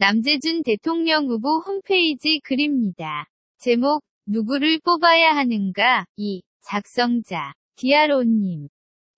남재준 대통령 후보 홈페이지 글입니다. 제목, 누구를 뽑아야 하는가? 2. 작성자, 디아로님.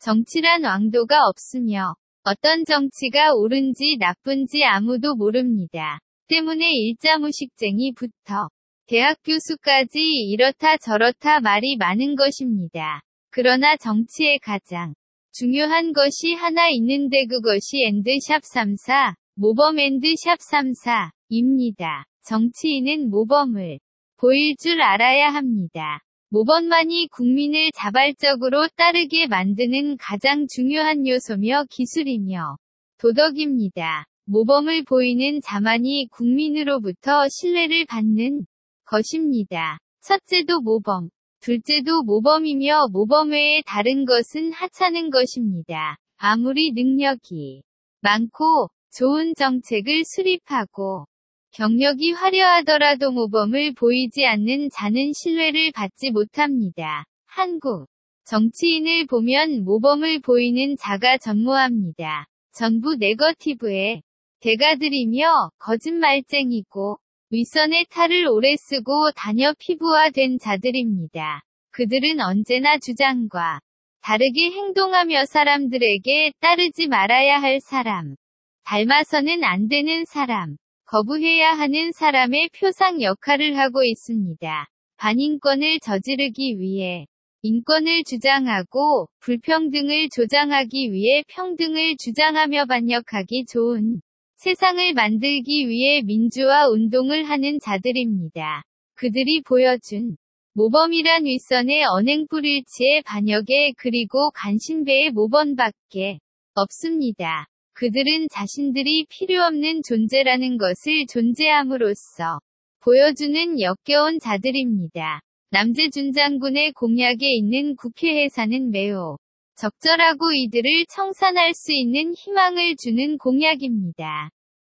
정치란 왕도가 없으며, 어떤 정치가 옳은지 나쁜지 아무도 모릅니다. 때문에 일자무식쟁이부터 대학 교수까지 이렇다 저렇다 말이 많은 것입니다. 그러나 정치의 가장 중요한 것이 하나 있는데 그것이 and sharp 34, 모범 and sharp 34입니다. 정치인은 모범을 보일 줄 알아야 합니다. 모범만이 국민을 자발적으로 따르게 만드는 가장 중요한 요소며 기술이며 도덕입니다. 모범을 보이는 자만이 국민으로부터 신뢰를 받는 것입니다. 첫째도 모범, 둘째도 모범이며 모범 외에 다른 것은 하찮은 것입니다. 아무리 능력이 많고 좋은 정책을 수립하고 경력이 화려하더라도 모범을 보이지 않는 자는 신뢰를 받지 못합니다. 한국 정치인을 보면 모범을 보이는 자가 전무합니다. 전부 네거티브에 대가들이며 거짓말쟁이고 윗선의 탈을 오래 쓰고 다녀 피부화된 자들입니다. 그들은 언제나 주장과 다르게 행동하며 사람들에게 따르지 말아야 할 사람, 닮아서는 안 되는 사람, 거부해야 하는 사람의 표상 역할을 하고 있습니다. 반인권을 저지르기 위해 인권을 주장하고 불평등을 조장하기 위해 평등을 주장하며 반역하기 좋은 세상을 만들기 위해 민주화 운동을 하는 자들입니다. 그들이 보여준 모범이란 윗선의 언행불일치의 반역에 그리고 간신배의 모범밖에 없습니다. 그들은 자신들이 필요없는 존재라는 것을 존재함으로써 보여주는 역겨운 자들입니다. 남재준 장군의 공약에 있는 국회 해산은 매우 적절하고 이들을 청산할 수 있는 희망을 주는 공약입니다.